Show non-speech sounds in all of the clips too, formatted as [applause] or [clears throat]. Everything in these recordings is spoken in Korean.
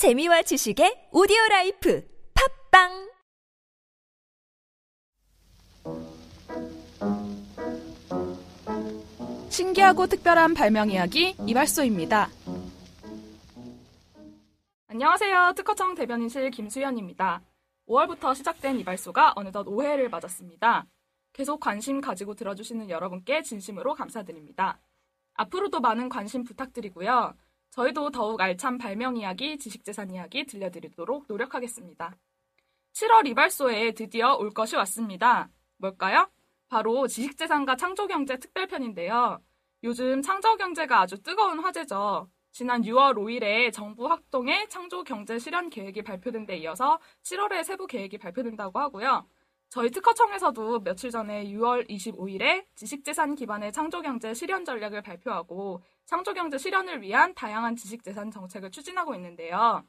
재미와 지식의 오디오 라이프 팟빵 신기하고 특별한 발명 이야기 이발소입니다. 안녕하세요. 특허청 대변인실 김수현입니다. 5월부터 시작된 이발소가 어느덧 5회를 맞았습니다. 계속 관심 가지고 들어주시는 여러분께 진심으로 감사드립니다. 앞으로도 많은 관심 부탁드리고요. 저희도 더욱 알찬 발명 이야기, 지식재산 이야기 들려드리도록 노력하겠습니다. 7월 이발소에 드디어 올 것이 왔습니다. 뭘까요? 바로 지식재산과 창조경제 특별편인데요. 요즘 창조경제가 아주 뜨거운 화제죠. 지난 6월 5일에 정부 학동의 창조경제 실현 계획이 발표된 데 이어서 7월에 세부 계획이 발표된다고 하고요. 저희 특허청에서도 며칠 전에 6월 25일에 지식재산 기반의 창조경제 실현 전략을 발표하고 창조경제 실현을 위한 다양한 지식재산 정책을 추진하고 있는데요.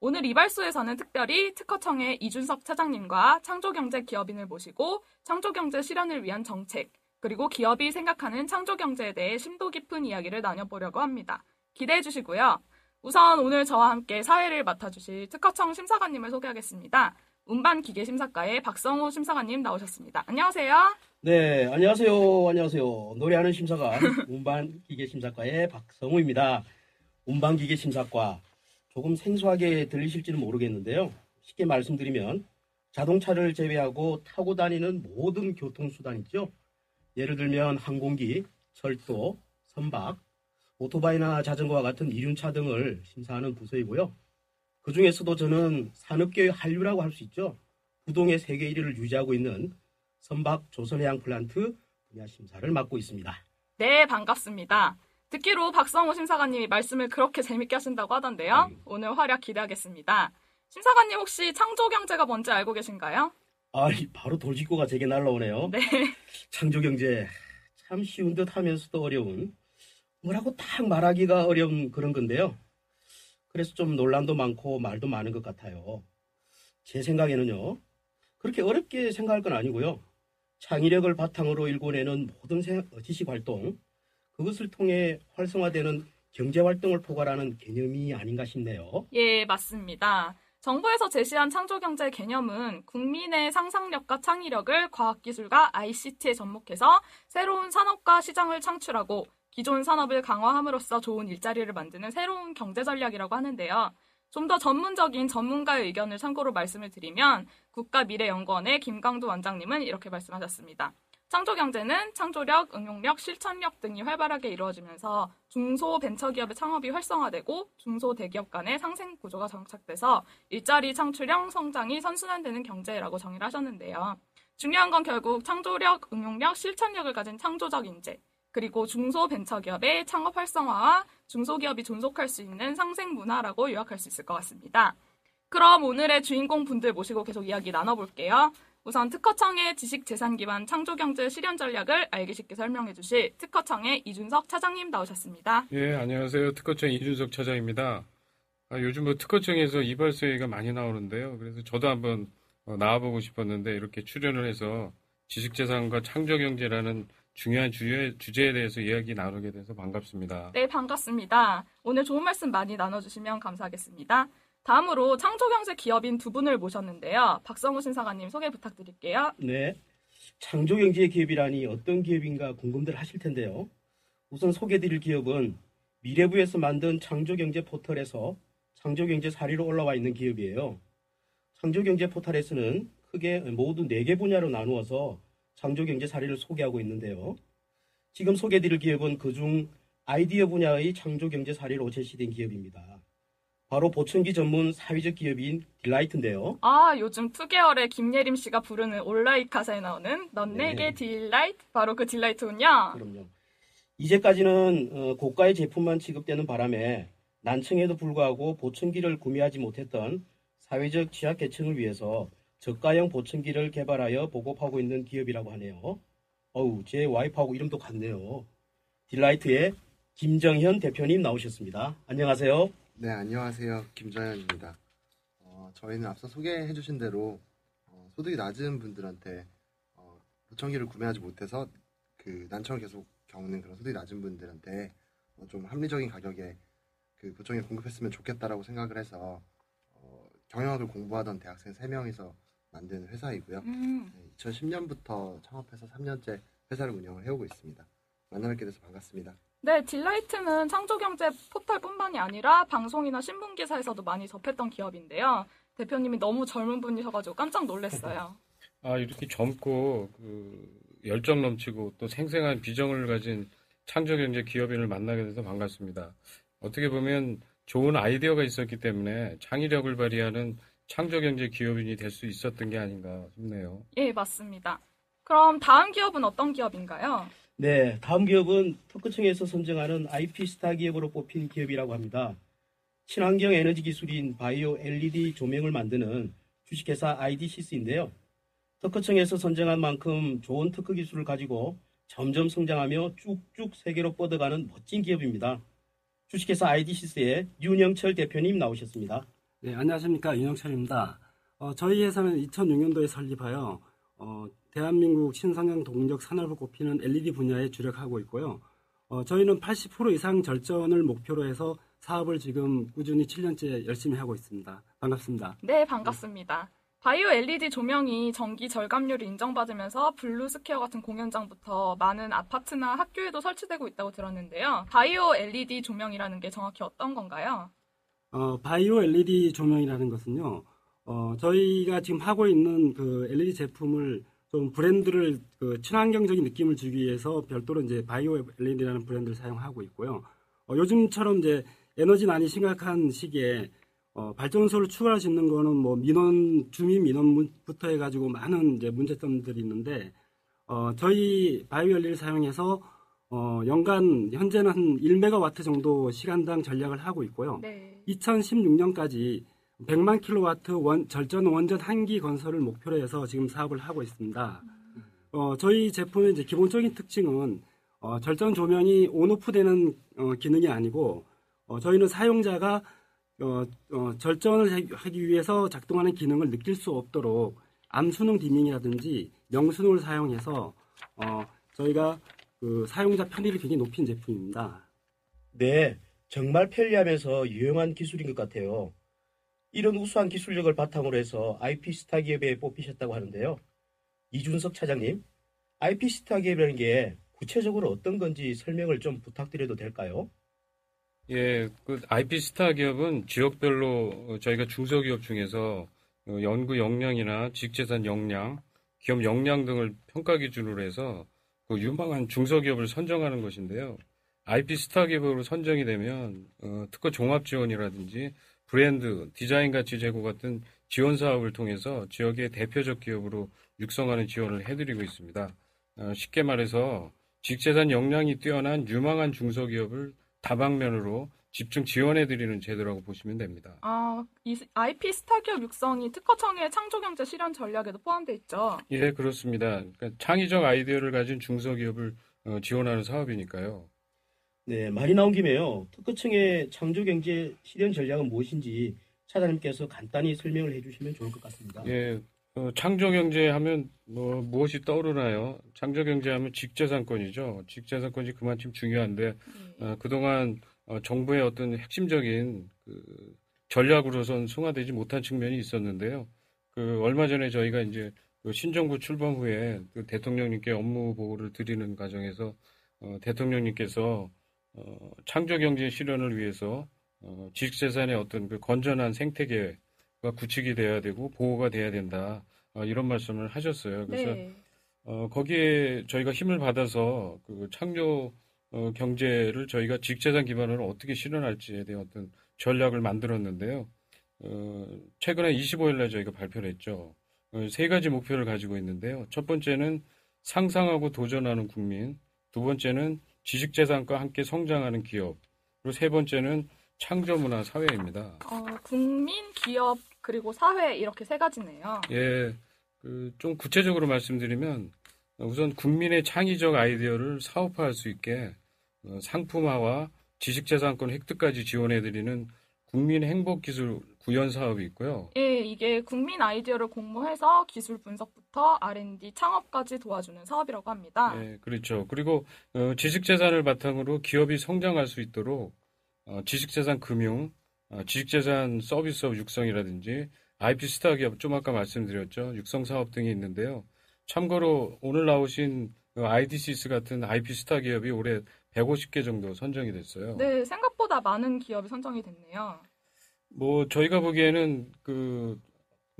오늘 이발소에서는 특별히 특허청의 이준석 차장님과 창조경제 기업인을 모시고 창조경제 실현을 위한 정책, 그리고 기업이 생각하는 창조경제에 대해 심도 깊은 이야기를 나눠보려고 합니다. 기대해 주시고요. 우선 오늘 저와 함께 사회를 맡아주실 특허청 심사관님을 소개하겠습니다. 운반 기계 심사과의 박성호 심사관님 나오셨습니다. 안녕하세요. 네, 안녕하세요. 안녕하세요. 노래하는 심사관, [laughs] 운반기계심사과의 박성우입니다. 운반기계심사과, 조금 생소하게 들리실지는 모르겠는데요. 쉽게 말씀드리면, 자동차를 제외하고 타고 다니는 모든 교통수단 있죠? 예를 들면 항공기, 철도, 선박, 오토바이나 자전거와 같은 이륜차 등을 심사하는 부서이고요. 그 중에서도 저는 산업계의 한류라고 할 수 있죠. 부동의 세계 1위를 유지하고 있는 선박 조선해양 플란트 분야 심사를 맡고 있습니다. 네, 반갑습니다. 듣기로 박성호 심사관님이 말씀을 그렇게 재밌게 하신다고 하던데요. 네. 오늘 활약 기대하겠습니다. 심사관님 혹시 창조경제가 뭔지 알고 계신가요? 아, 이 바로 돌직구가 제게 날라오네요. 네. 창조경제 참 쉬운 듯 하면서도 어려운 뭐라고 딱 말하기가 어려운 그런 건데요. 그래서 좀 논란도 많고 말도 많은 것 같아요. 제 생각에는요. 그렇게 어렵게 생각할 건 아니고요. 창의력을 바탕으로 일궈내는 모든 생- 지식 활동, 그것을 통해 활성화되는 경제 활동을 포괄하는 개념이 아닌가 싶네요. 예, 맞습니다. 정부에서 제시한 창조경제 개념은 국민의 상상력과 창의력을 과학기술과 ICT에 접목해서 새로운 산업과 시장을 창출하고 기존 산업을 강화함으로써 좋은 일자리를 만드는 새로운 경제 전략이라고 하는데요. 좀 더 전문적인 전문가의 의견을 참고로 말씀을 드리면 국가미래연구원의 김강두 원장님은 이렇게 말씀하셨습니다. 창조경제는 창조력, 응용력, 실천력 등이 활발하게 이루어지면서 중소벤처기업의 창업이 활성화되고 중소대기업 간의 상생 구조가 정착돼서 일자리 창출형 성장이 선순환되는 경제라고 정의를 하셨는데요. 중요한 건 결국 창조력, 응용력, 실천력을 가진 창조적 인재, 그리고 중소벤처기업의 창업 활성화와 중소기업이 존속할 수 있는 상생 문화라고 요약할 수 있을 것 같습니다. 그럼 오늘의 주인공 분들 모시고 계속 이야기 나눠볼게요. 우선 특허청의 지식재산 기반 창조경제 실현 전략을 알기 쉽게 설명해 주실 특허청의 이준석 차장님 나오셨습니다. 예, 안녕하세요. 특허청 이준석 차장입니다. 아, 요즘 뭐 특허청에서 이발소 얘기가 많이 나오는데요. 그래서 저도 한번 어, 나와보고 싶었는데 이렇게 출연을 해서 지식재산과 창조경제라는 중요한 주제, 주제에 대해서 이야기 나누게 돼서 반갑습니다. 네, 반갑습니다. 오늘 좋은 말씀 많이 나눠주시면 감사하겠습니다. 다음으로 창조경제 기업인 두 분을 모셨는데요. 박성우 신사관님 소개 부탁드릴게요. 네. 창조경제 기업이라니 어떤 기업인가 궁금들 하실 텐데요. 우선 소개드릴 기업은 미래부에서 만든 창조경제 포털에서 창조경제 사례로 올라와 있는 기업이에요. 창조경제 포털에서는 크게 모두 4개 분야로 나누어서 창조경제 사례를 소개하고 있는데요. 지금 소개드릴 기업은 그중 아이디어 분야의 창조경제 사례로 제시된 기업입니다. 바로 보청기 전문 사회적 기업인 딜라이트인데요. 아, 요즘 투개월의 김예림 씨가 부르는 온라인 가사에 나오는 넌 네. 내게 delight? 바로 그 딜라이트군요. 그럼요. 이제까지는 어, 고가의 제품만 취급되는 바람에 난청에도 불구하고 보청기를 구매하지 못했던 사회적 취약계층을 위해서 저가형 보청기를 개발하여 보급하고 있는 기업이라고 하네요. 어우, 제 와이프하고 이름도 같네요. 딜라이트의 김정현 대표님 나오셨습니다. 안녕하세요. 네, 안녕하세요. 김정현입니다. 어, 저희는 앞서 소개해 주신 대로 어, 소득이 낮은 분들한테 어, 보청기를 구매하지 못해서 그 난청을 계속 겪는 그런 소득이 낮은 분들한테 어, 좀 합리적인 가격에 그 보청기를 공급했으면 좋겠다라고 생각을 해서 경영학을 공부하던 대학생 3명이서 만든 회사이고요. 음, 2010년부터 창업해서 3년째 회사를 운영을 해오고 있습니다. 만나뵙게 돼서 반갑습니다. 네, 딜라이트는 창조경제 포털뿐만이 아니라 방송이나 신문 기사에서도 많이 접했던 기업인데요. 대표님이 너무 젊은 분이셔가지고 깜짝 놀랐어요. [laughs] 아, 이렇게 젊고, 그, 열정 넘치고 또 생생한 비전을 가진 창조경제 기업인을 만나게 돼서 반갑습니다. 어떻게 보면 좋은 아이디어가 있었기 때문에 창의력을 발휘하는 창조경제 기업인이 될 수 있었던 게 아닌가 싶네요. 예, 맞습니다. 그럼 다음 기업은 어떤 기업인가요? 네, 다음 기업은 특허청에서 선정하는 IP 스타 기업으로 뽑힌 기업이라고 합니다. 친환경 에너지 기술인 바이오 LED 조명을 만드는 주식회사 IDC스인데요. 특허청에서 선정한 만큼 좋은 특허 기술을 가지고 점점 성장하며 쭉쭉 세계로 뻗어가는 멋진 기업입니다. 주식회사 IDC스의 윤영철 대표님 나오셨습니다. 네, 안녕하십니까. 윤영철입니다. 어, 저희 회사는 2006년도에 설립하여 어, 대한민국 신성장 동력 산업을 꼽히는 LED 분야에 주력하고 있고요. 어, 저희는 80% 이상 절전을 목표로 해서 사업을 지금 꾸준히 7년째 열심히 하고 있습니다. 반갑습니다. 네, 반갑습니다. 바이오 LED 조명이 전기 절감률을 인정받으면서 블루스퀘어 같은 공연장부터 많은 아파트나 학교에도 설치되고 있다고 들었는데요. 바이오 LED 조명이라는 게 정확히 어떤 건가요? 어, 바이오 LED 조명이라는 것은요, 어, 저희가 지금 하고 있는 그 LED 제품을 좀 브랜드를 그 친환경적인 느낌을 주기 위해서 별도로 이제 바이오 LED라는 브랜드를 사용하고 있고요. 어, 요즘처럼 이제 에너지 난이 심각한 시기에 어, 발전소를 추가할 수 있는 거는 뭐 민원 주민 민원부터 해가지고 많은 이제 문제점들이 있는데 어, 저희 바이오 LED를 사용해서 어, 연간 현재는 한 1메가와트 정도 시간당 전략을 하고 있고요. 네. 2016년까지 100만 킬로와트 원, 절전 원전 한기 건설을 목표로 해서 지금 사업을 하고 있습니다. 어, 저희 제품의 이제 기본적인 특징은 어, 절전 조명이 on off 되는 어, 기능이 아니고 어, 저희는 사용자가 어, 어, 절전을 하- 하기 위해서 작동하는 기능을 느낄 수 없도록 암순응 dimming이라든지 명순응을 사용해서 어, 저희가 그 사용자 편의를 굉장히 높인 제품입니다. 네, 정말 편리하면서 유용한 기술인 것 같아요. 이런 우수한 기술력을 바탕으로 해서 IP 스타 기업에 뽑히셨다고 하는데요. 이준석 차장님, IP 스타 기업이라는 게 구체적으로 어떤 건지 설명을 좀 부탁드려도 될까요? 예, 그 IP 스타 기업은 지역별로 어, 저희가 중소기업 중에서 어, 연구 역량이나 지식재산 역량, 기업 역량 등을 평가 기준으로 해서 그 유망한 중소기업을 선정하는 것인데요. IP 스타 기업으로 선정이 되면 어, 특허 종합 지원이라든지 브랜드, 디자인 가치 제고 같은 지원 사업을 통해서 지역의 대표적 기업으로 육성하는 지원을 해드리고 있습니다. 어, 쉽게 말해서 지식재산 역량이 뛰어난 유망한 중소기업을 다방면으로 집중 지원해드리는 제도라고 보시면 됩니다. 아, 이 IP 스타 기업 육성이 특허청의 창조경제 실현 전략에도 포함되어 있죠. 예, 그렇습니다. 그러니까 창의적 아이디어를 가진 중소기업을 어, 지원하는 사업이니까요. 네, 말이 나온 김에요. 특허청의 창조경제 실현 전략은 무엇인지 차장님께서 간단히 설명을 해주시면 좋을 것 같습니다. 예, 어, 창조경제 하면 뭐 무엇이 떠오르나요? 창조경제 하면 직재산권이죠. 직재산권이 그만큼 중요한데 예. 어, 그동안 어, 정부의 어떤 핵심적인 그 전략으로선 승화되지 못한 측면이 있었는데요. 그 얼마 전에 저희가 이제 그 신정부 출범 후에 그 대통령님께 업무 보고를 드리는 과정에서 어, 대통령님께서 어, 창조 경제 실현을 위해서 어, 지식재산의 어떤 그 건전한 생태 계획과 구축이 돼야 되고 보호가 돼야 된다 어, 이런 말씀을 하셨어요. 그래서 네. 어, 거기에 저희가 힘을 받아서 그 창조 어, 경제를 저희가 직재산 기반으로 어떻게 실현할지에 대한 어떤 전략을 만들었는데요. 어, 최근에 25일 날 저희가 발표를 했죠. 어, 세 가지 목표를 가지고 있는데요. 첫 번째는 상상하고 도전하는 국민, 두 번째는 지식재산과 함께 성장하는 기업, 그리고 세 번째는 창조문화 사회입니다. 어, 국민, 기업, 그리고 사회 이렇게 세 가지네요. 예, 그 좀 구체적으로 말씀드리면 우선 국민의 창의적 아이디어를 사업화할 수 있게 어, 상품화와 지식재산권 획득까지 지원해드리는 국민 행복 기술 구현 사업이 있고요. 예, 이게 국민 아이디어를 공모해서 기술 분석부터 R&D 창업까지 도와주는 사업이라고 합니다. 예, 그렇죠. 그리고 어, 지식재산을 바탕으로 기업이 성장할 수 있도록 어, 지식재산 금융, 어, 지식재산 서비스업 육성이라든지 IP 스타 기업 좀 아까 말씀드렸죠. 육성 사업 등이 있는데요. 참고로 오늘 나오신 그 IDCS 같은 IP 스타 기업이 올해 150개 정도 선정이 됐어요. 네, 생각보다 많은 기업이 선정이 됐네요. 뭐 저희가 보기에는 그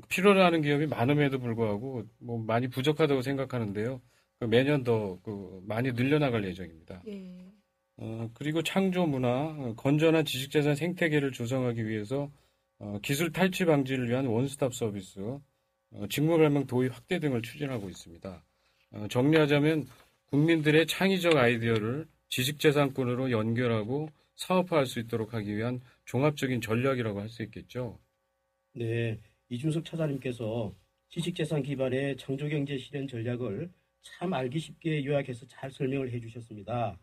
필요로 하는 기업이 많음에도 불구하고 뭐 많이 부족하다고 생각하는데요. 그 매년 더 그 많이 늘려나갈 예정입니다. 예. 어, 그리고 창조 문화, 어, 건전한 지식재산 생태계를 조성하기 위해서 어, 기술 탈취 방지를 위한 원스톱 서비스, 어, 직무발명 도입 확대 등을 추진하고 있습니다. 어, 정리하자면 국민들의 창의적 아이디어를 지식재산권으로 연결하고 사업화할 수 있도록 하기 위한 종합적인 전략이라고 할 수 있겠죠. 네, 이준석 차장님께서 지식재산 기반의 창조경제 실현 전략을 참 알기 쉽게 요약해서 잘 설명을 해주셨습니다.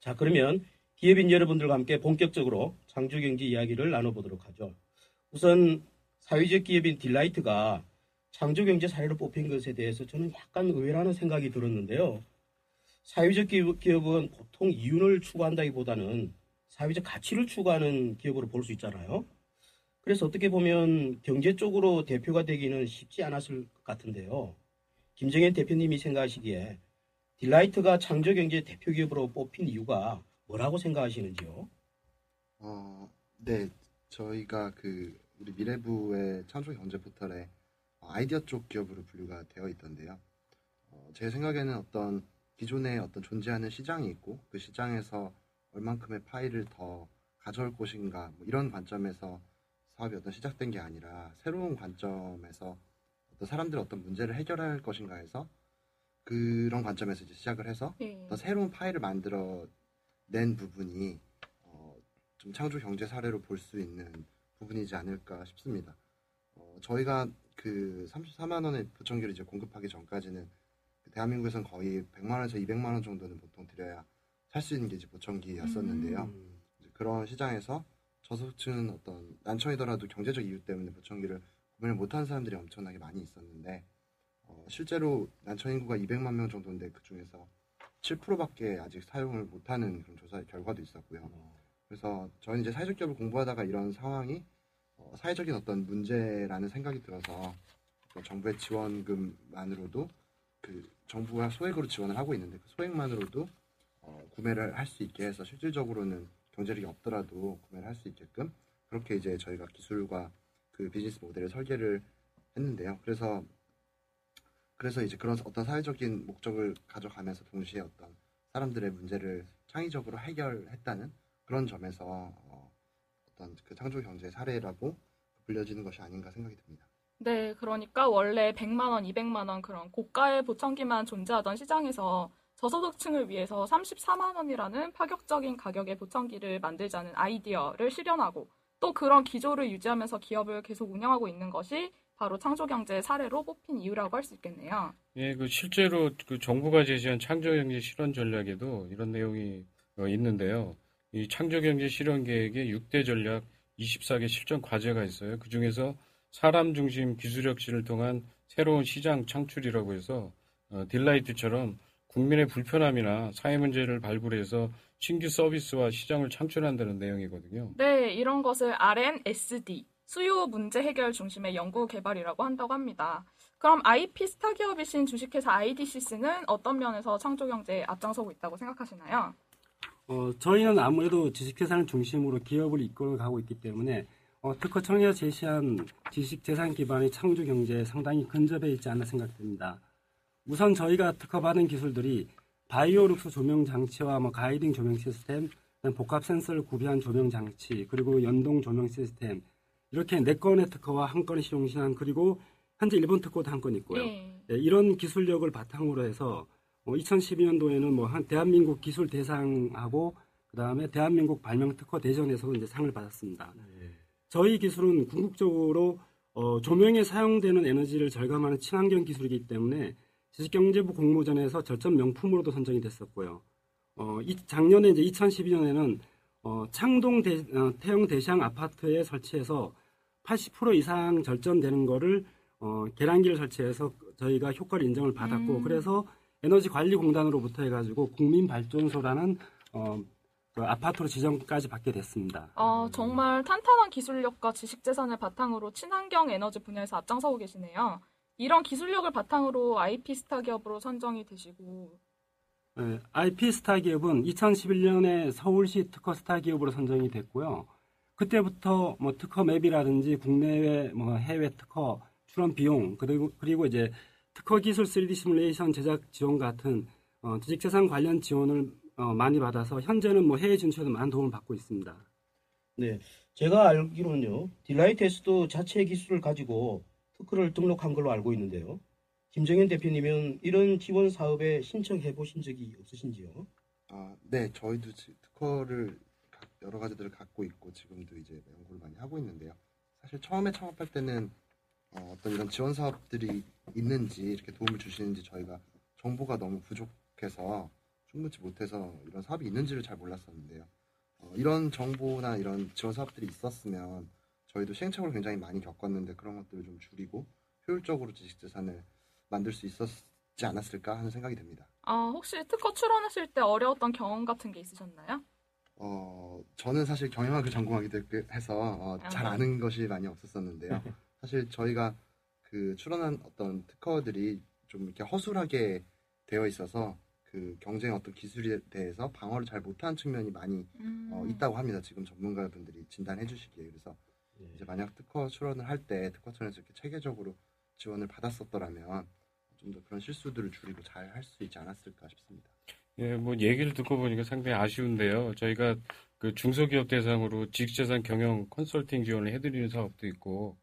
자, 그러면 기업인 여러분들과 함께 본격적으로 창조경제 이야기를 나눠보도록 하죠. 우선 사회적 기업인 딜라이트가 창조경제 사례로 뽑힌 것에 대해서 저는 약간 의외라는 생각이 들었는데요. 사회적 기업- 기업은 보통 이윤을 추구한다기보다는 사회적 가치를 추구하는 기업으로 볼 수 있잖아요. 그래서 어떻게 보면 경제 쪽으로 대표가 되기는 쉽지 않았을 것 같은데요. 김정현 대표님이 생각하시기에 딜라이트가 창조경제 대표 기업으로 뽑힌 이유가 뭐라고 생각하시는지요? 어, 네, 저희가 그 우리 미래부의 창조 경제 포털에 어, 아이디어 쪽 기업으로 분류가 되어 있던데요. 어, 제 생각에는 어떤 기존에 어떤 존재하는 시장이 있고 그 시장에서 얼만큼의 파일을 더 가져올 것인가 뭐 이런 관점에서 사업이 어떤 시작된 게 아니라 새로운 관점에서 어떤 사람들의 어떤 문제를 해결할 것인가 해서 그런 관점에서 이제 시작을 해서 예. 더 새로운 파일을 만들어 낸 부분이 어, 좀 창조 경제 사례로 볼 수 있는 부분이지 않을까 싶습니다. 어, 저희가 그 34만 원의 보청기를 이제 공급하기 전까지는 그 대한민국에서는 거의 100만 원에서 200만 원 정도는 보통 드려야 살 수 있는 게 이제 보청기였었는데요. 음, 그런 시장에서 저소득층은 어떤 난청이더라도 경제적 이유 때문에 보청기를 구매를 못하는 사람들이 엄청나게 많이 있었는데 어, 실제로 난청 인구가 200만 명 정도인데 그 중에서 7%밖에 아직 사용을 못하는 그런 조사 결과도 있었고요. 그래서 저는 이제 사회적 기업을 공부하다가 이런 상황이 어, 사회적인 어떤 문제라는 생각이 들어서 그 정부의 지원금만으로도 그 정부가 소액으로 지원을 하고 있는데 그 소액만으로도 어, 구매를 할 수 있게 해서 실질적으로는 경제력이 없더라도 구매를 할 수 있게끔 그렇게 이제 저희가 기술과 그 비즈니스 모델을 설계를 했는데요. 그래서 그래서 이제 그런 어떤 사회적인 목적을 가져가면서 동시에 어떤 사람들의 문제를 창의적으로 해결했다는 그런 점에서 어, 어떤 그 창조 경제 사례라고 불려지는 것이 아닌가 생각이 듭니다. 네, 그러니까 원래 100만 원, 200만 원 그런 고가의 보청기만 존재하던 시장에서 저소득층을 위해서 34만 원이라는 파격적인 가격의 보청기를 만들자는 아이디어를 실현하고 또 그런 기조를 유지하면서 기업을 계속 운영하고 있는 것이 바로 창조경제 사례로 뽑힌 이유라고 할 수 있겠네요. 예, 그 실제로 그 정부가 제시한 창조경제 실현 전략에도 이런 내용이 어, 있는데요. 이 창조경제 실현 계획에 6대 전략 24개 실전 과제가 있어요. 그 중에서 사람 중심 기술 혁신을 통한 새로운 시장 창출이라고 해서 어, 딜라이트처럼 국민의 불편함이나 사회 문제를 발굴해서 신규 서비스와 시장을 창출한다는 내용이거든요. 네, 이런 것을 R&SD, 수요 문제 해결 중심의 연구 개발이라고 한다고 합니다. 그럼 IP 스타 기업이신 주식회사 IDC스는 어떤 면에서 창조 경제에 앞장서고 있다고 생각하시나요? 어, 저희는 아무래도 지식재산을 중심으로 기업을 이끌어 가고 있기 때문에 어, 특허 청에서 제시한 지식 재산 기반의 창조 경제에 상당히 근접해 있지 않나 생각됩니다. 우선 저희가 특허 받은 기술들이 바이오룩스 조명 장치와 뭐 가이딩 조명 시스템, 복합 센서를 구비한 조명 장치, 그리고 연동 조명 시스템 이렇게 네 건의 특허와 한 건의 실용 시한 그리고 현재 일본 특허도 한 건 있고요. 예. 네, 이런 기술력을 바탕으로 해서 2012년도에는 뭐 한 대한민국 기술 대상하고 그 다음에 대한민국 발명 특허 대전에서 이제 상을 받았습니다. 저희 기술은 궁극적으로 어, 조명에 사용되는 에너지를 절감하는 친환경 기술이기 때문에 지식경제부 공모전에서 절전 명품으로도 선정이 됐었고요. 어, 이, 작년에 이제 2012년에는 어, 창동 대, 어, 태영 대시양 아파트에 설치해서 80% 이상 절전되는 거를 어, 계량기를 설치해서 저희가 효과를 인정을 받았고 음. 그래서 에너지 관리 공단으로부터 해가지고 국민 발전소라는 어, 그 아파트로 지정까지 받게 됐습니다. 어, 정말 탄탄한 기술력과 지식 재산을 바탕으로 친환경 에너지 분야에서 앞장서고 계시네요. 이런 기술력을 바탕으로 IP 스타 기업으로 선정이 되시고 네, IP 스타 기업은 2011년에 서울시 특허 스타 기업으로 선정이 됐고요. 그때부터 뭐 특허 map이라든지 국내외 뭐 해외 특허 출원 비용 그리고 그리고 이제 특허 기술 3D 시뮬레이션 제작 지원 같은 어, 지식재산 관련 지원을 어, 많이 받아서 현재는 뭐 해외 진출에도 많은 도움을 받고 있습니다. 네, 제가 알기로는요, 딜라이트에서도 자체 기술을 가지고 특허를 등록한 걸로 알고 있는데요. 김정현 대표님은 이런 지원 사업에 신청해 보신 적이 없으신지요? 아, 네, 저희도 지- 특허를 각- 여러 가지들을 갖고 있고 지금도 이제 연구를 많이 하고 있는데요. 사실 처음에 창업할 때는 어, 떤 이런 지원 사업들이 있는지 이렇게 도움을 주시는지 저희가 정보가 너무 부족해서 충분치 못해서 이런 사업이 있는지를 잘 몰랐었는데요. 어, 이런 정보나 이런 지원 사업들이 있었으면 저희도 시행착오를 굉장히 많이 겪었는데 그런 것들을 좀 줄이고 효율적으로 지식 재산을 만들 수 있었지 않았을까 하는 생각이 듭니다. 아, 혹시 특허 출원하실 때 어려웠던 경험 같은 게 있으셨나요? 어, 저는 사실 경영학을 전공하기도 했- 해서 어, 잘 아. 아는 것이 많이 없었었는데요. [laughs] 사실 저희가 그 출원한 어떤 특허들이 좀 이렇게 허술하게 되어 있어서 그 경쟁 어떤 기술에 대해서 방어를 잘 못하는 측면이 많이 음. 어, 있다고 합니다. 지금 전문가분들이 진단해 주시기에 그래서 이제 만약 특허 출원을 할 때 특허청에서 이렇게 체계적으로 지원을 받았었더라면 좀 더 그런 실수들을 줄이고 잘 할 수 있지 않았을까 싶습니다. 예, 뭐 얘기를 듣고 보니까 상당히 아쉬운데요. 저희가 그 중소기업 대상으로 지식재산 경영 컨설팅 지원을 해드리는 사업도 있고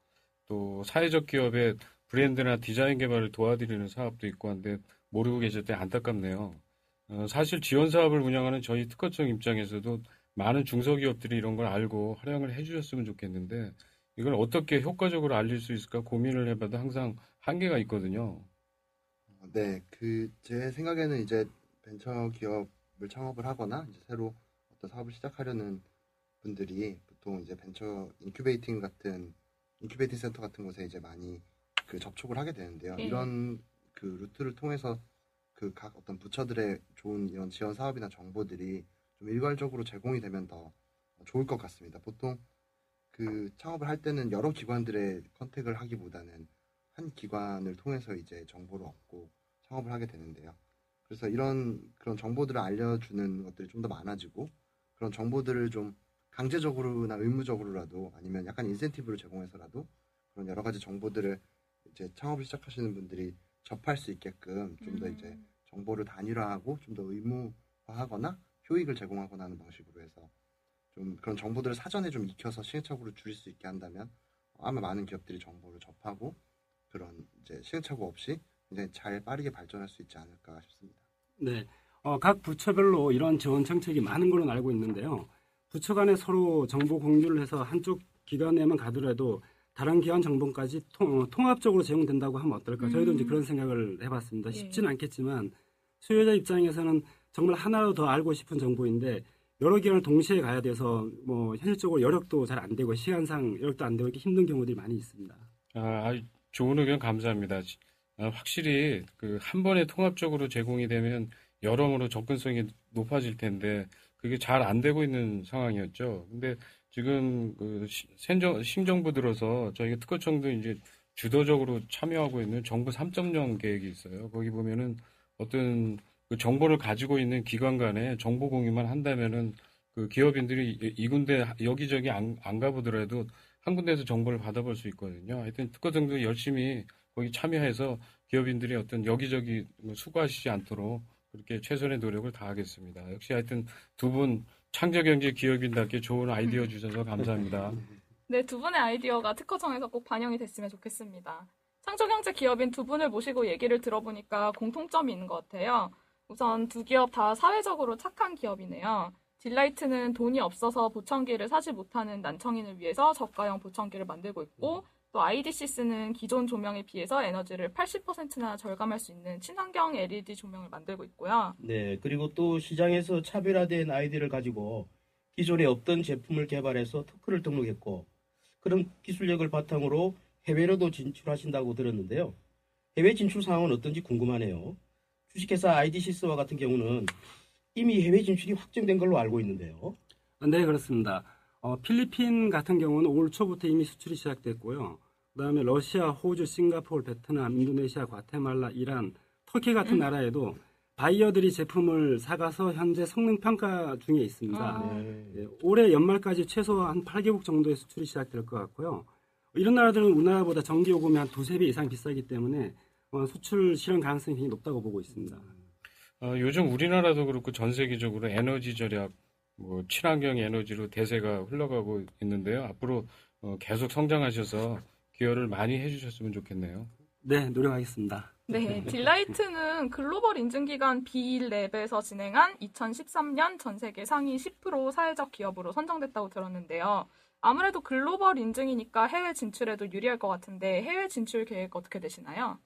또 사회적 기업의 브랜드나 디자인 개발을 도와드리는 사업도 있고 한데 모르고 계실 때 안타깝네요. 어, 사실 지원 사업을 운영하는 저희 특허청 입장에서도 많은 중소기업들이 이런 걸 알고 활용을 해주셨으면 좋겠는데 이걸 어떻게 효과적으로 알릴 수 있을까 고민을 해봐도 항상 한계가 있거든요. 어, 네, 그 제 생각에는 이제 벤처 기업을 창업을 하거나 이제 새로 어떤 사업을 시작하려는 분들이 보통 이제 벤처 incubating 같은 incubating 센터 같은 곳에 이제 많이 그 접촉을 하게 되는데요. 예. 이런 그 루트를 통해서 그 각 어떤 부처들의 좋은 이런 지원 사업이나 정보들이 좀 일괄적으로 제공이 되면 더 좋을 것 같습니다. 보통 그 창업을 할 때는 여러 기관들의 컨택을 하기보다는 한 기관을 통해서 이제 정보를 얻고 창업을 하게 되는데요. 그래서 이런 그런 정보들을 알려주는 것들이 좀 더 많아지고 그런 정보들을 좀 강제적으로나 의무적으로라도 아니면 약간 인센티브를 제공해서라도 그런 여러 가지 정보들을 이제 창업을 시작하시는 분들이 접할 수 있게끔 좀 더 이제 음. 정보를 단일화하고 좀 더 의무화하거나 효익을 제공하거나 하는 방식으로 해서 좀 그런 정보들을 사전에 좀 익혀서 시행착오를 줄일 수 있게 한다면 아마 많은 기업들이 정보를 접하고 그런 이제 시행착오 없이 굉장히 잘 빠르게 발전할 수 있지 않을까 싶습니다. 네, 어, 각 부처별로 이런 지원 정책이 많은 걸로 알고 있는데요. 부처 간에 서로 정보 공유를 해서 한쪽 기관에만 가더라도 다른 기관 정보까지 통, 합적으로 제공된다고 하면 어떨까? 저희도 이제 음. 그런 생각을 해봤습니다. 예. 쉽지는 않겠지만 수요자 입장에서는 정말 하나로 더 알고 싶은 정보인데 여러 기관을 동시에 가야 돼서 뭐 현실적으로 여력도 잘 안 되고 시간상 여력도 안 되고 이렇게 힘든 경우들이 많이 있습니다. 아, 좋은 의견 감사합니다. 지- 아, 확실히 그 한 번에 통합적으로 제공이 되면 여러모로 접근성이 높아질 텐데 그게 잘 안 되고 있는 상황이었죠. 근데 지금 그 시- 신정, 신정부 들어서 저희가 특허청도 이제 주도적으로 참여하고 있는 정부 3.0 계획이 있어요. 거기 보면은 어떤 그 정보를 가지고 있는 기관 간에 정보 공유만 한다면은 그 기업인들이 이- 이 군데 여기저기 안, 안 가보더라도 한 군데에서 정보를 받아볼 수 있거든요. 하여튼 특허청도 열심히 거기 참여해서 기업인들이 어떤 여기저기 뭐 수고하시지 않도록 그렇게 최선의 노력을 다하겠습니다. 역시 하여튼 두분 창조경제 기업인답게 좋은 아이디어 주셔서 감사합니다. 네, 두 분의 아이디어가 특허청에서 꼭 반영이 됐으면 좋겠습니다. 창조경제 기업인 두 분을 모시고 얘기를 들어보니까 공통점이 있는 것 같아요. 우선 두 기업 다 사회적으로 착한 기업이네요. 딜라이트는 돈이 없어서 보청기를 사지 못하는 난청인을 위해서 저가형 보청기를 만들고 있고 또 IDC스는 기존 조명에 비해서 에너지를 80%나 절감할 수 있는 친환경 LED 조명을 만들고 있고요. 네, 그리고 또 시장에서 차별화된 아이디를 가지고 기존에 없던 제품을 개발해서 특허를 등록했고 그런 기술력을 바탕으로 해외로도 진출하신다고 들었는데요. 해외 진출 상황은 어떤지 궁금하네요. 주식회사 IDC스와 같은 경우는 이미 해외 진출이 확정된 걸로 알고 있는데요. 네, 그렇습니다. 어, 필리핀 같은 경우는 올 초부터 이미 수출이 시작됐고요. 그다음에 러시아, 호주, 싱가포르, 베트남, 인도네시아, 과테말라, 이란, 터키 같은 나라에도 바이어들이 제품을 사가서 현재 성능 평가 중에 있습니다. 아. 네. 예, 올해 연말까지 최소 한 8개국 정도의 수출이 시작될 것 같고요. 이런 나라들은 우리나라보다 전기 요금이 한 두세 배 이상 비싸기 때문에 어, 수출 실현 가능성이 굉장히 높다고 보고 있습니다. 어, 요즘 우리나라도 그렇고 전 세계적으로 에너지 절약, 뭐 친환경 에너지로 대세가 흘러가고 있는데요. 앞으로 어, 계속 성장하셔서 기여를 많이 해주셨으면 좋겠네요. 네, 노력하겠습니다. 네, 딜라이트는 글로벌 인증기관 비랩에서 진행한 2013년 전 세계 상위 10% 사회적 기업으로 선정됐다고 들었는데요. 아무래도 글로벌 인증이니까 해외 진출에도 유리할 것 같은데 해외 진출 계획 어떻게 되시나요?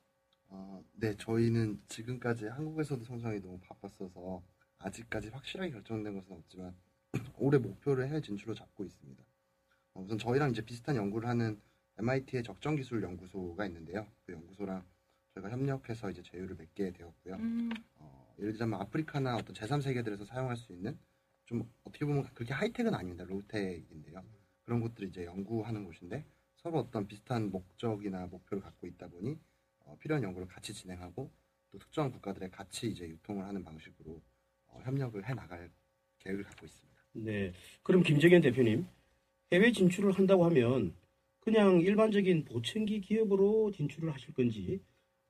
어, 네, 저희는 지금까지 한국에서도 성장이 너무 바빴어서 아직까지 확실하게 결정된 것은 없지만 [clears throat] 올해 목표를 해외 진출로 잡고 있습니다. 어, 우선 저희랑 이제 비슷한 연구를 하는 MIT의 적정기술 연구소가 있는데요. 그 연구소랑 저희가 협력해서 이제 제휴를 맺게 되었고요. 음, 어, 예를 들자면 아프리카나 어떤 제3세계들에서 사용할 수 있는 좀 어떻게 보면 그렇게 하이텍은 아닙니다. 로우텍인데요. 그런 것들을 이제 연구하는 곳인데 서로 어떤 비슷한 목적이나 목표를 갖고 있다 보니 어, 필요한 연구를 같이 진행하고 또 특정한 국가들에 같이 이제 유통을 하는 방식으로 어, 협력을 해 나갈 계획을 갖고 있습니다. 네. 그럼 김정현 대표님, 해외 진출을 한다고 하면 그냥 일반적인 보청기 기업으로 진출을 하실 건지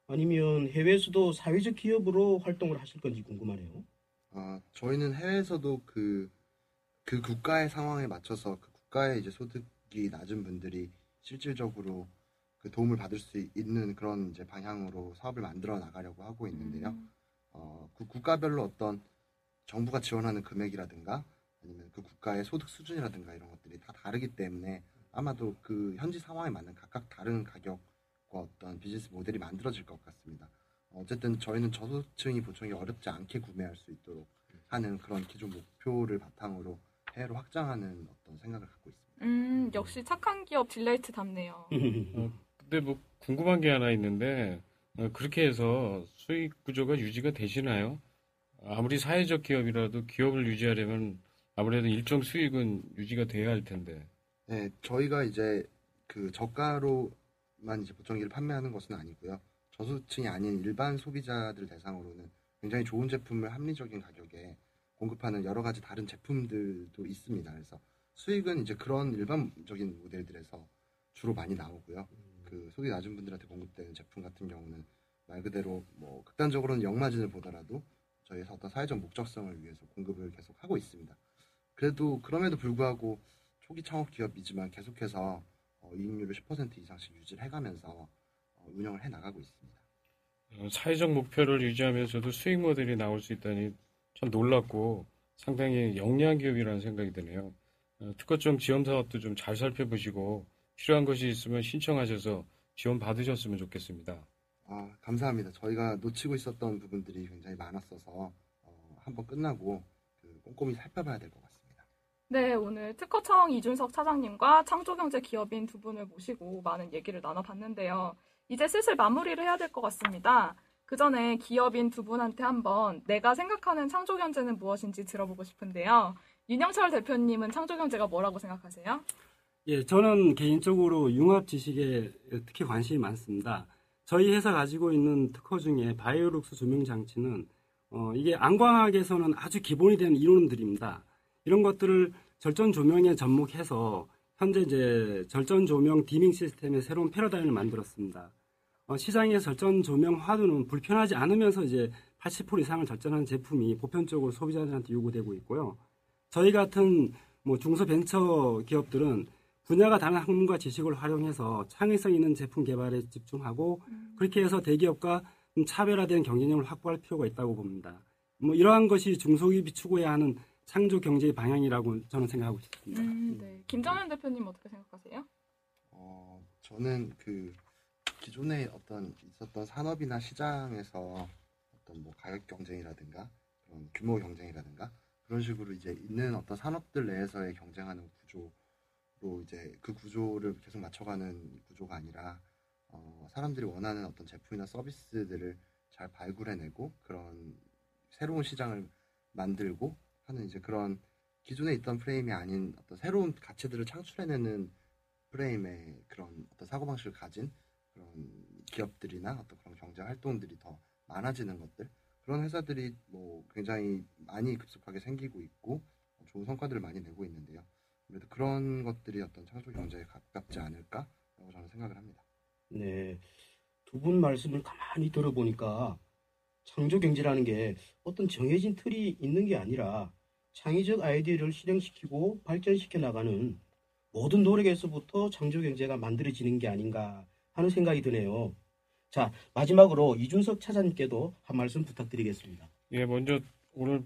아니면 해외에서도 사회적 기업으로 활동을 하실 건지 궁금하네요. 어, 저희는 해외에서도 그, 그 국가의 상황에 맞춰서 그 국가의 이제 소득이 낮은 분들이 실질적으로 그 도움을 받을 수 있는 그런 이제 방향으로 사업을 만들어 나가려고 하고 있는데요. 음, 어, 그 국가별로 어떤 정부가 지원하는 금액이라든가 아니면 그 국가의 소득 수준이라든가 이런 것들이 다 다르기 때문에 아마도 그 현지 상황에 맞는 각각 다른 가격과 어떤 비즈니스 모델이 만들어질 것 같습니다. 어, 어쨌든 저희는 저소득층이 보청이 어렵지 않게 구매할 수 있도록 하는 그런 기존 목표를 바탕으로 해외로 확장하는 어떤 생각을 갖고 있습니다. 음, 역시 착한 기업 딜라이트답네요. [laughs] 근데 뭐 궁금한 게 하나 있는데 어, 그렇게 해서 수익 구조가 유지가 되시나요? 아무리 사회적 기업이라도 기업을 유지하려면 아무래도 일정 수익은 유지가 돼야 할 텐데. 네, 저희가 이제 그 저가로만 이제 보청기를 판매하는 것은 아니고요. 저소득층이 아닌 일반 소비자들 대상으로는 굉장히 좋은 제품을 합리적인 가격에 공급하는 여러 가지 다른 제품들도 있습니다. 그래서 수익은 이제 그런 일반적인 모델들에서 주로 많이 나오고요. 그 소득이 낮은 분들한테 공급되는 제품 같은 경우는 말 그대로 뭐 극단적으로는 역마진을 보더라도 저희에서 어떤 사회적 목적성을 위해서 공급을 계속 하고 있습니다. 그래도 그럼에도 불구하고 초기 창업 기업이지만 계속해서 어, 이익률을 10% 이상씩 유지를 해가면서 어, 운영을 해 나가고 있습니다. 어, 사회적 목표를 유지하면서도 수익 모델이 나올 수 있다니 참 놀랍고 상당히 영리한 기업이라는 생각이 드네요. 어, 특허점 지원 사업도 좀 잘 살펴보시고 필요한 것이 있으면 신청하셔서 지원 받으셨으면 좋겠습니다. 아, 감사합니다. 저희가 놓치고 있었던 부분들이 굉장히 많았어서 어, 한번 끝나고 그 꼼꼼히 살펴봐야 될 것 같습니다. 네, 오늘 특허청 이준석 차장님과 창조경제 기업인 두 분을 모시고 많은 얘기를 나눠봤는데요. 이제 슬슬 마무리를 해야 될 것 같습니다. 그 전에 기업인 두 분한테 한번 내가 생각하는 창조경제는 무엇인지 들어보고 싶은데요. 윤영철 대표님은 창조경제가 뭐라고 생각하세요? 예, 저는 개인적으로 융합 지식에 특히 관심이 많습니다. 저희 회사 가지고 있는 특허 중에 바이오룩스 조명 장치는 어, 이게 안광학에서는 아주 기본이 되는 이론들입니다. 이런 것들을 절전 조명에 접목해서 현재 이제 절전 조명 디밍 시스템의 새로운 패러다임을 만들었습니다. 어, 시장의 절전 조명 화두는 불편하지 않으면서 이제 80% 이상을 절전하는 제품이 보편적으로 소비자들한테 요구되고 있고요. 저희 같은 뭐 중소 벤처 기업들은 분야가 다른 학문과 지식을 활용해서 창의성 있는 제품 개발에 집중하고 그렇게 해서 대기업과 좀 차별화된 경쟁력을 확보할 필요가 있다고 봅니다. 뭐 이러한 것이 중소기업이 추구해야 하는 창조 경제의 방향이라고 저는 생각하고 있습니다. 음, 네. 김정현 대표님 어떻게 생각하세요? 어, 저는 그 기존에 어떤 있었던 산업이나 시장에서 어떤 뭐 가격 경쟁이라든가 그런 규모 경쟁이라든가 그런 식으로 이제 있는 어떤 산업들 내에서의 경쟁하는 구조 로 이제 그 구조를 계속 맞춰가는 구조가 아니라 어, 사람들이 원하는 어떤 제품이나 서비스들을 잘 발굴해내고 그런 새로운 시장을 만들고 하는 이제 그런 기존에 있던 프레임이 아닌 어떤 새로운 가치들을 창출해내는 프레임의 그런 어떤 사고방식을 가진 그런 기업들이나 어떤 그런 경제 활동들이 더 많아지는 것들 그런 회사들이 뭐 굉장히 많이 급속하게 생기고 있고 좋은 성과들을 많이 내고 있는데요. 그래도 그런 것들이 어떤 창조 경제에 가깝지 않을까라고 저는 생각을 합니다. 네. 두 분 말씀을 가만히 들어보니까 창조 경제라는 게 어떤 정해진 틀이 있는 게 아니라 창의적 아이디어를 실행시키고 발전시켜 나가는 모든 노력에서부터 창조 경제가 만들어지는 게 아닌가 하는 생각이 드네요. 자, 마지막으로 이준석 차장님께도 한 말씀 부탁드리겠습니다. 예, 먼저 오늘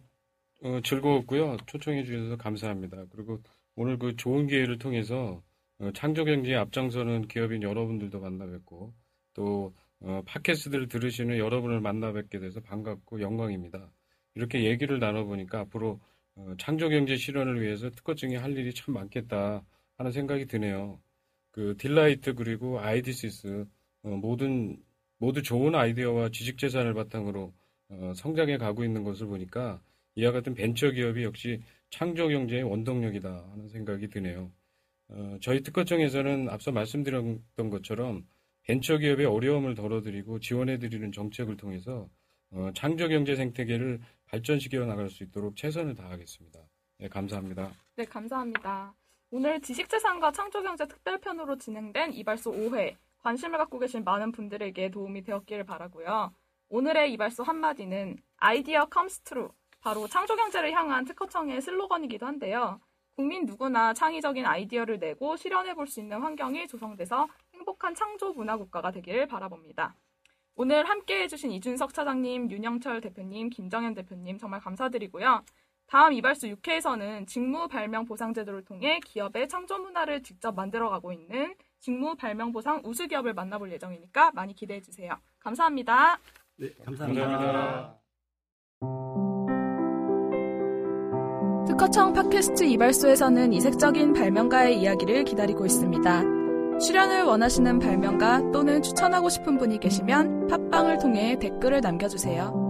어, 즐거웠고요. 초청해 주셔서 감사합니다. 그리고 오늘 그 좋은 기회를 통해서 어, 창조 경제에 앞장서는 기업인 여러분들도 만나 뵙고 또 어, 팟캐스트를 들으시는 여러분을 만나 뵙게 돼서 반갑고 영광입니다. 이렇게 얘기를 나눠보니까 앞으로 어, 창조 경제 실현을 위해서 특허청이 할 일이 참 많겠다 하는 생각이 드네요. 그 딜라이트 그리고 아이디시스 어, 모든 모두 좋은 아이디어와 지식 재산을 바탕으로 어, 성장해 가고 있는 것을 보니까 이와 같은 벤처 기업이 역시 창조 경제의 원동력이다 하는 생각이 드네요. 어, 저희 특허청에서는 앞서 말씀드렸던 것처럼 벤처 기업의 어려움을 덜어드리고 지원해드리는 정책을 통해서 어, 창조 경제 생태계를 발전시켜 나갈 수 있도록 최선을 다하겠습니다. 네, 감사합니다. 네, 감사합니다. 오늘 지식재산과 창조경제 특별편으로 진행된 이발소 5회 관심을 갖고 계신 많은 분들에게 도움이 되었기를 바라고요. 오늘의 이발소 한마디는 아이디어 comes true 바로 창조경제를 향한 특허청의 슬로건이기도 한데요. 국민 누구나 창의적인 아이디어를 내고 실현해 볼 수 있는 환경이 조성돼서 행복한 창조 문화 국가가 되기를 바라봅니다. 오늘 함께 해주신 이준석 차장님, 윤영철 대표님, 김정현 대표님 정말 감사드리고요. 다음 이발소 6회에서는 직무 발명 보상 제도를 통해 기업의 창조 문화를 직접 만들어가고 있는 직무 발명 보상 우수 기업을 만나볼 예정이니까 많이 기대해 주세요. 감사합니다. 네, 감사합니다. 감사합니다. 특허청 팟캐스트 이발소에서는 이색적인 발명가의 이야기를 기다리고 있습니다. 출연을 원하시는 발명가 또는 추천하고 싶은 분이 계시면 팟빵을 통해 댓글을 남겨주세요.